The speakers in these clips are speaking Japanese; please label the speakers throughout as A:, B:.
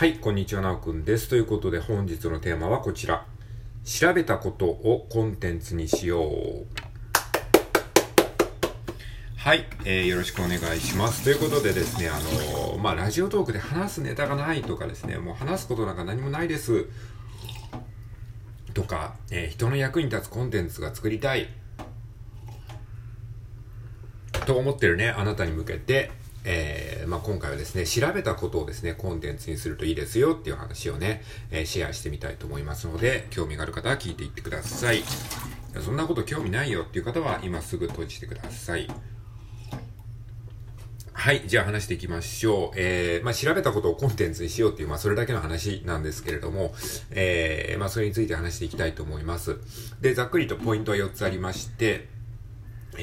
A: はい、こんにちは、なおくんです。ということで本日のテーマはこちら。調べたことをコンテンツにしよう。はい、えー、よろしくお願いします。ということでですね、あのー、まあ、ラジオトークで話すネタがないとかですね、もう話すことなんか何もないです。とか、えー、人の役に立つコンテンツが作りたい。と思ってるね、あなたに向けて、えー、まあ、今回はですね、調べたことをですね、コンテンツにするといいですよっていう話をね、えー、シェアしてみたいと思いますので、興味がある方は聞いていってください。そんなこと興味ないよっていう方は今すぐ閉じてください。はい。じゃあ話していきましょう。えー、まあ、調べたことをコンテンツにしようっていう、まあ、それだけの話なんですけれども、えー、まあ、それについて話していきたいと思います。で、ざっくりとポイントは4つありまして、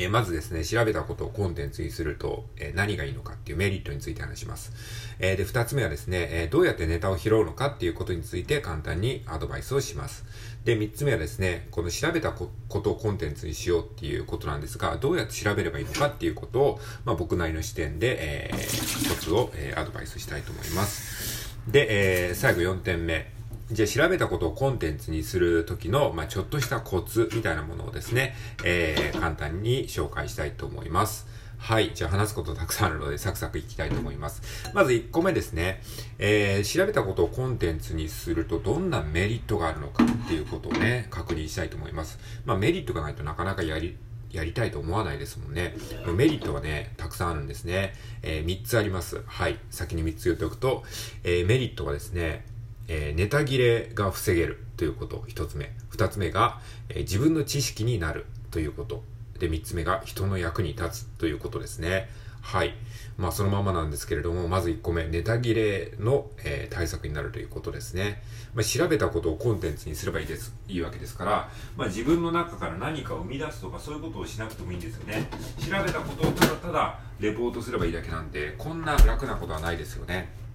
A: え、まずですね、調べたことをコンテンツにすると、え、何がいいのかっていうメリットについて話します。え、で、二つ目はですね、えどうやってネタを拾うのかっていうことについて簡単にアドバイスをします。で、三つ目はですね、この調べたことをコンテンツにしようっていうことなんですが、どうやって調べればいいのかっていうことを、まあ、僕なりの視点で、えー、一つを、えアドバイスしたいと思います。で、え最後4点目。じゃあ調べたことをコンテンツにするときの、まあ、ちょっとしたコツみたいなものをですね、えー、簡単に紹介したいと思います。はい。じゃあ話すことたくさんあるので、サクサクいきたいと思います。まず1個目ですね。えー、調べたことをコンテンツにするとどんなメリットがあるのかっていうことをね、確認したいと思います。まあメリットがないとなかなかやり、やりたいと思わないですもんね。メリットはね、たくさんあるんですね。えー、3つあります。はい。先に3つ言っておくと、えー、メリットはですね、えー、ネタ切れが防げるということ、一つ目。二つ目が、えー、自分の知識になるということ。で、三つ目が人の役に立つということですね。はい。まあ、そのままなんですけれども、まず1個目、ネタ切れの、えー、対策になるということですね。まあ、調べたことをコンテンツにすればいいです、いいわけですから、まあ、自分の中から何かを生み出すとか、そういうことをしなくてもいいんですよね。調べたことをただただレポートすればいいだけなんで、こんな楽なことはないですよね。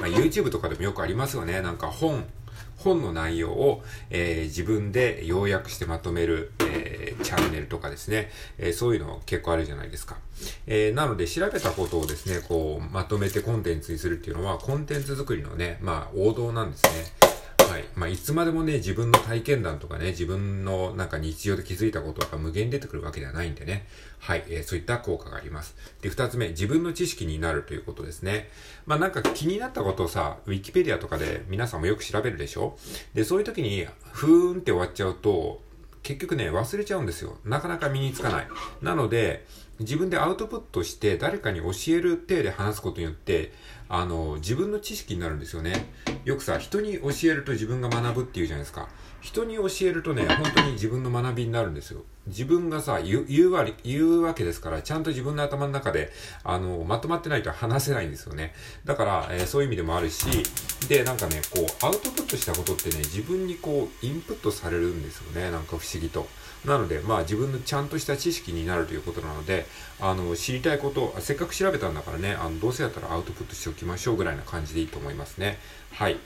A: まあ、YouTube とかでもよくありますよね。なんか本、本の内容を、えー、自分で要約してまとめる、えー、チャンネルとかですね、えー、そういうの結構あるじゃないですか。えなので調べたことをですね、こう、まとめてコンテンツにするっていうのは、コンテンツ作りのね、まあ、王道なんですね。はい。まあ、いつまでもね、自分の体験談とかね、自分のなんか日常で気づいたことが無限に出てくるわけではないんでね。はい。えー、そういった効果があります。で、二つ目、自分の知識になるということですね。まあ、なんか気になったことをさ、ウィキペディアとかで皆さんもよく調べるでしょ？で、そういう時に、ふーんって終わっちゃうと、結局ね、忘れちゃうんですよ。なかなか身につかない。なので、自分でアウトプットして誰かに教える体で話すことによって、あの、自分の知識になるんですよね。よくさ、人に教えると自分が学ぶっていうじゃないですか。人に教えるとね、本当に自分の学びになるんですよ。自分がさ、言う、言うわ言うわけですから、ちゃんと自分の頭の中で、あの、まとまってないと話せないんですよね。だから、えー、そういう意味でもあるし、で、なんかね、こう、アウトプットしたことってね、自分にこう、インプットされるんですよね。なんか不思議と。なので、まあ自分のちゃんとした知識になるということなので、あの、知りたいこと、せっかく調べたんだからね、あの、どうせやったらアウトプットしておきましょうぐらいな感じでいいと思いますね。はい。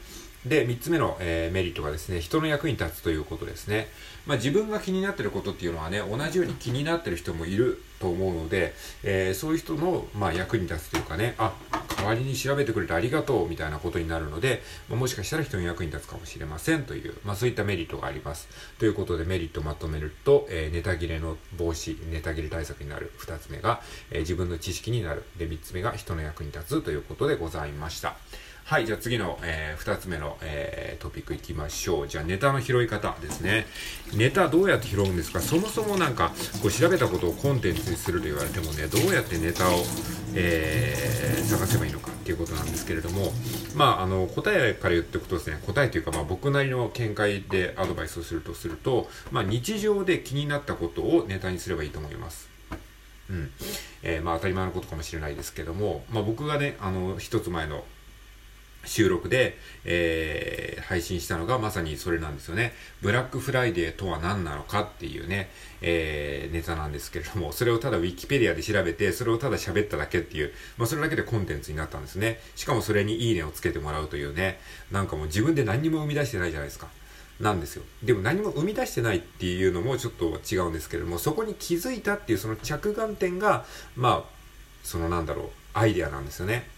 A: で、三つ目の、えー、メリットがですね、人の役に立つということですね。まあ、自分が気になってることっていうのはね、同じように気になってる人もいると思うので、えー、そういう人の、まあ、役に立つというかね、あ、代わりに調べてくれてありがとうみたいなことになるので、まあ、もしかしたら人の役に立つかもしれませんという、まあ、そういったメリットがあります。ということでメリットをまとめると、えー、ネタ切れの防止、ネタ切れ対策になる。二つ目が、え、自分の知識になる。で、三つ目が人の役に立つということでございました。はい、じゃあ次の、えー、2つ目の、えー、トピックいきましょう。じゃあネタの拾い方ですね。ネタどうやって拾うんですか？そもそもなんか、こう調べたことをコンテンツにすると言われてもね、どうやってネタを、えー、探せばいいのかっていうことなんですけれども、まあ、あの、答えから言っておくとですね、答えというか、まあ僕なりの見解でアドバイスをするとすると、まあ日常で気になったことをネタにすればいいと思います。うん。えー、まあ当たり前のことかもしれないですけども、まあ僕がね、あの、一つ前の収録で、えー、配信したのがまさにそれなんですよね。ブラックフライデーとは何なのかっていうね、えー、ネタなんですけれども、それをただウィキペディアで調べて、それをただ喋っただけっていう、まあそれだけでコンテンツになったんですね。しかもそれにいいねをつけてもらうというね、なんかもう自分で何も生み出してないじゃないですか。なんですよ。でも何も生み出してないっていうのもちょっと違うんですけれども、そこに気づいたっていうその着眼点が、まあ、そのなんだろう、アイデアなんですよね。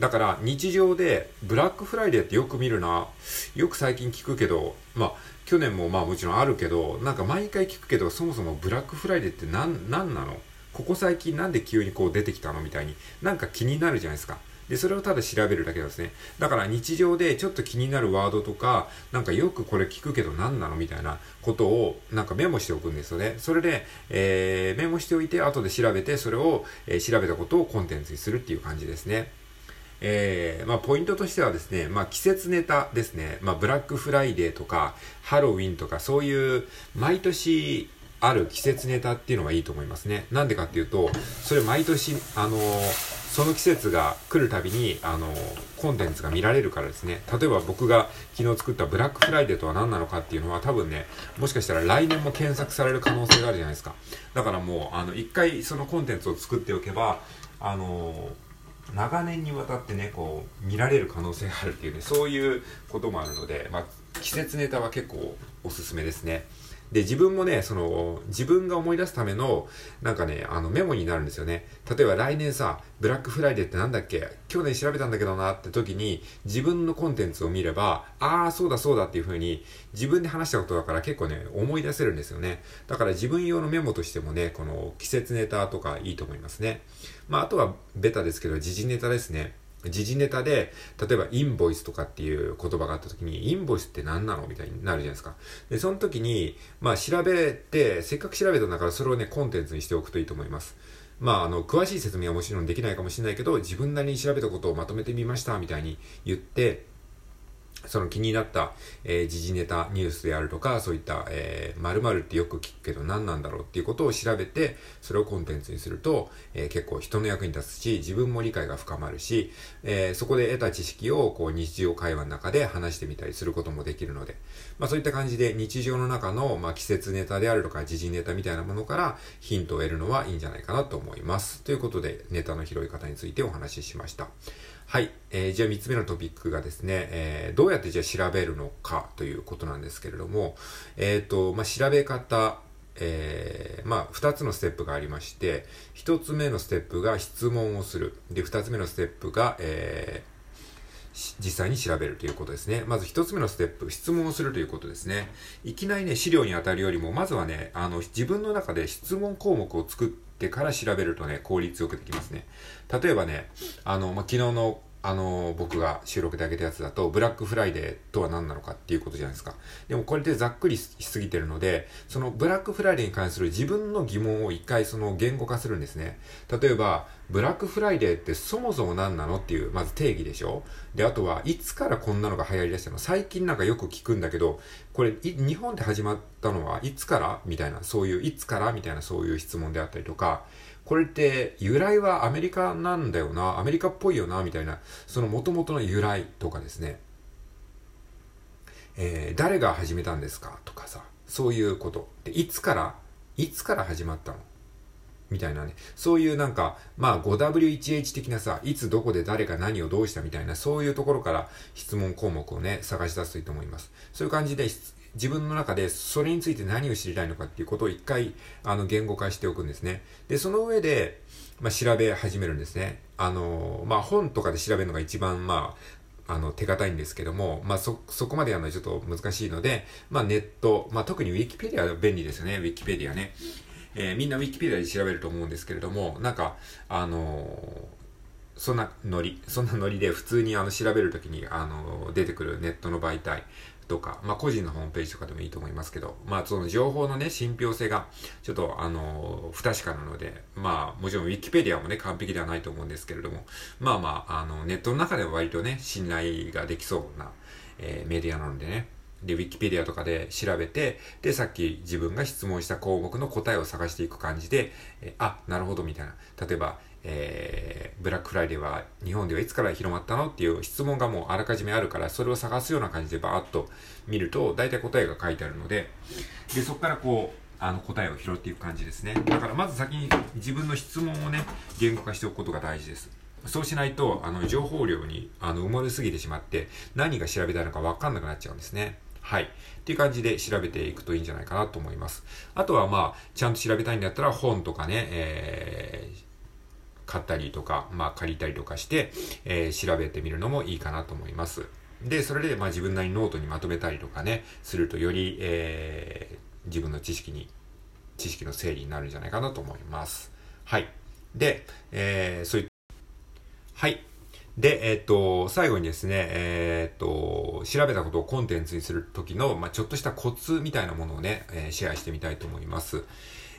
A: だから日常でブラックフライデーってよく見るな。よく最近聞くけど、まあ去年もまあもちろんあるけど、なんか毎回聞くけど、そもそもブラックフライデーって何、何なの？ここ最近なんで急にこう出てきたの？みたいになんか気になるじゃないですか。で、それをただ調べるだけなんですね。だから日常でちょっと気になるワードとか、なんかよくこれ聞くけど何なの？みたいなことをなんかメモしておくんですよね。それで、えー、メモしておいて後で調べて、それを、えー、調べたことをコンテンツにするっていう感じですね。えー、まあ、ポイントとしてはですね、まあ、季節ネタですね、まあ、ブラックフライデーとか、ハロウィンとか、そういう、毎年ある季節ネタっていうのがいいと思いますね。なんでかっていうと、それ毎年、あのその季節が来るたびに、あのコンテンツが見られるからですね。例えば僕が昨日作ったブラックフライデーとは何なのかっていうのは多分ね、もしかしたら来年も検索される可能性があるじゃないですか。だからもう、あの、一回そのコンテンツを作っておけば、あの長年にわたってねこう見られる可能性があるっていうねそういうこともあるので、まあ、季節ネタは結構おすすめですね。で、自分もね、その、自分が思い出すための、なんかね、あの、メモになるんですよね。例えば来年さ、ブラックフライデーってなんだっけ？去年調べたんだけどなって時に、自分のコンテンツを見れば、ああ、そうだそうだっていう風に、自分で話したことだから結構ね、思い出せるんですよね。だから自分用のメモとしてもね、この季節ネタとかいいと思いますね。まあ、あとはベタですけど、時事ネタですね。時事ネタで、例えばインボイスとかっていう言葉があった時に、インボイスって何なの？みたいになるじゃないですか。で、その時に、まあ調べて、せっかく調べたんだからそれをね、コンテンツにしておくといいと思います。まあ、あの、詳しい説明はもちろんできないかもしれないけど、自分なりに調べたことをまとめてみました、みたいに言って、その気になった、えー、時事ネタ、ニュースであるとか、そういった、えー、〇〇ってよく聞くけど何なんだろうっていうことを調べて、それをコンテンツにすると、えー、結構人の役に立つし、自分も理解が深まるし、えー、そこで得た知識をこう日常会話の中で話してみたりすることもできるので、まあそういった感じで日常の中の、まあ、季節ネタであるとか、時事ネタみたいなものからヒントを得るのはいいんじゃないかなと思います。ということで、ネタの拾い方についてお話ししました。はい。えー、じゃあ3つ目のトピックがですね、えー、どうやってじゃあ調べるのかということなんですけれども、えっ、ー、と、まあ、調べ方、えー、まあ、2つのステップがありまして、1つ目のステップが質問をする。で、2つ目のステップが、えー、実際に調べるということですね。まず一つ目のステップ、質問をするということですね。いきなりね、資料に当たるよりも、まずはね、あの、自分の中で質問項目を作って、ってから調べるとね、効率よくできますね。例えばね、あの、まあ、昨日のあの、僕が収録で上げたやつだと、ブラックフライデーとは何なのかっていうことじゃないですか。でもこれでざっくりしすぎてるので、そのブラックフライデーに関する自分の疑問を一回その言語化するんですね。例えば、ブラックフライデーってそもそも何なのっていう、まず定義でしょで、あとは、いつからこんなのが流行りだしたの？最近なんかよく聞くんだけど、これ、日本で始まったのはいつから？みたいな、そういう、いつから？みたいなそういう質問であったりとか、これって由来はアメリカなんだよな、アメリカっぽいよな、みたいな、その元々の由来とかですね。えー、誰が始めたんですかとかさ、そういうこと。で、いつから、いつから始まったの？みたいなね。そういうなんか、まあ 5W1H 的なさ、いつどこで誰が何をどうしたみたいな、そういうところから質問項目をね、探し出すといいと思います。そういう感じで自分の中でそれについて何を知りたいのかっていうことを一回、あの、言語化しておくんですね。で、その上で、まあ、調べ始めるんですね。あの、まあ、本とかで調べるのが一番、まあ、あの、手堅いんですけども、まあ、そ、そこまでやるのはちょっと難しいので、まあ、ネット、まあ、特にウィキペディアは便利ですよね、ウィキペディアね。えー、みんなウィキペディアで調べると思うんですけれども、なんか、あのーそんなノリ、そんなノリで普通にあの調べるときにあの出てくるネットの媒体、とか、まあ、個人のホームページとかでもいいと思いますけど、まあ、その情報のね、信憑性が、ちょっと、あの、不確かなので、まあ、もちろん、Wikipedia もね、完璧ではないと思うんですけれども、まあまあ、あの、ネットの中では割とね、信頼ができそうな、えー、メディアなのでね、で、ウィキペディアとかで調べて、で、さっき自分が質問した項目の答えを探していく感じで、えあ、なるほど、みたいな。例えば、えー、ブラックフライデーは日本ではいつから広まったのっていう質問がもうあらかじめあるから、それを探すような感じでバーッと見ると、大体答えが書いてあるので、で、そこからこう、あの答えを拾っていく感じですね。だからまず先に自分の質問をね、言語化しておくことが大事です。そうしないと、あの、情報量に、あの、埋もれすぎてしまって、何が調べたいのかわかんなくなっちゃうんですね。はい。っていう感じで調べていくといいんじゃないかなと思います。あとはまあ、ちゃんと調べたいんだったら本とかね、えー買ったりとか、まあ借りたりとかして、えー、調べてみるのもいいかなと思います。で、それでまあ自分なりにノートにまとめたりとかね、するとより、えー、自分の知識に、知識の整理になるんじゃないかなと思います。はい。で、えー、そういった、はい。で、えっ、と、最後にですね、えっ、と、調べたことをコンテンツにするときの、まあ、ちょっとしたコツみたいなものをね、えー、シェアしてみたいと思います。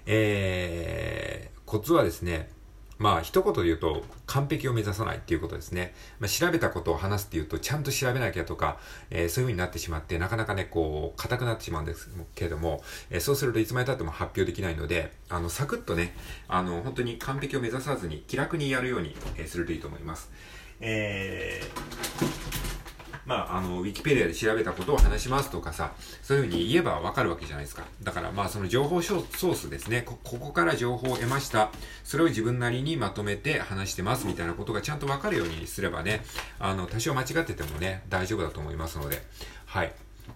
A: えー、コツはですね、まあ、一言で言うと、完璧を目指さないっていうことですね。まあ、調べたことを話すっていうと、ちゃんと調べなきゃとか、えー、そういう風になってしまって、なかなかね、こう、硬くなってしまうんですけれども、えー、そうするといつまで経っても発表できないので、あの、サクッとね、あの、本当に完璧を目指さずに、気楽にやるように、え、するといいと思います。えーまあ、あの、ウィキペディアで調べたことを話しますとかさ、そういうふうに言えばわかるわけじゃないですか。だから、まあ、その情報ソースですねこ。ここから情報を得ました。それを自分なりにまとめて話してますみたいなことがちゃんとわかるようにすればね、あの、多少間違っててもね、大丈夫だと思いますので、はい。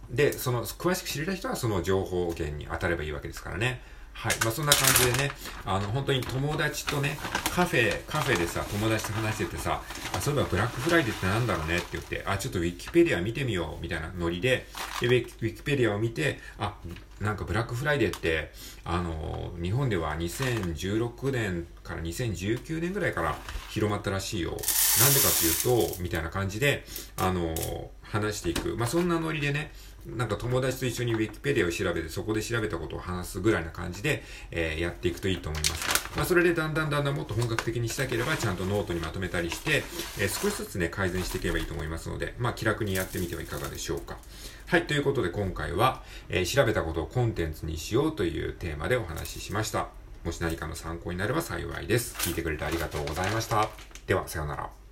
A: で、その、詳しく知りたい人はその情報源に当たればいいわけですからね。はい。まあ、そんな感じでね、あの、本当に友達とね、カフェ、カフェでさ、友達と話しててさ、あ、そういえばブラックフライデーってなんだろうねって言って、あ、ちょっとウィキペディア見てみよう、みたいなノリで、でウィキペディアを見て、あ、なんかブラックフライデーって、あの、日本では2016年から2019年ぐらいから広まったらしいよ。なんでかっていうと、みたいな感じで、あの、話していく。まあ、そんなノリでね、なんか友達と一緒に Wikipedia を調べて、そこで調べたことを話すぐらいな感じで、えー、やっていくといいと思います。まあ、それでだんだんだんだんもっと本格的にしたければ、ちゃんとノートにまとめたりして、えー、少しずつね、改善していけばいいと思いますので、まあ、気楽にやってみてはいかがでしょうか。はい、ということで今回は、えー、調べたことをコンテンツにしようというテーマでお話ししました。もし何かの参考になれば幸いです。聞いてくれてありがとうございました。では、さようなら。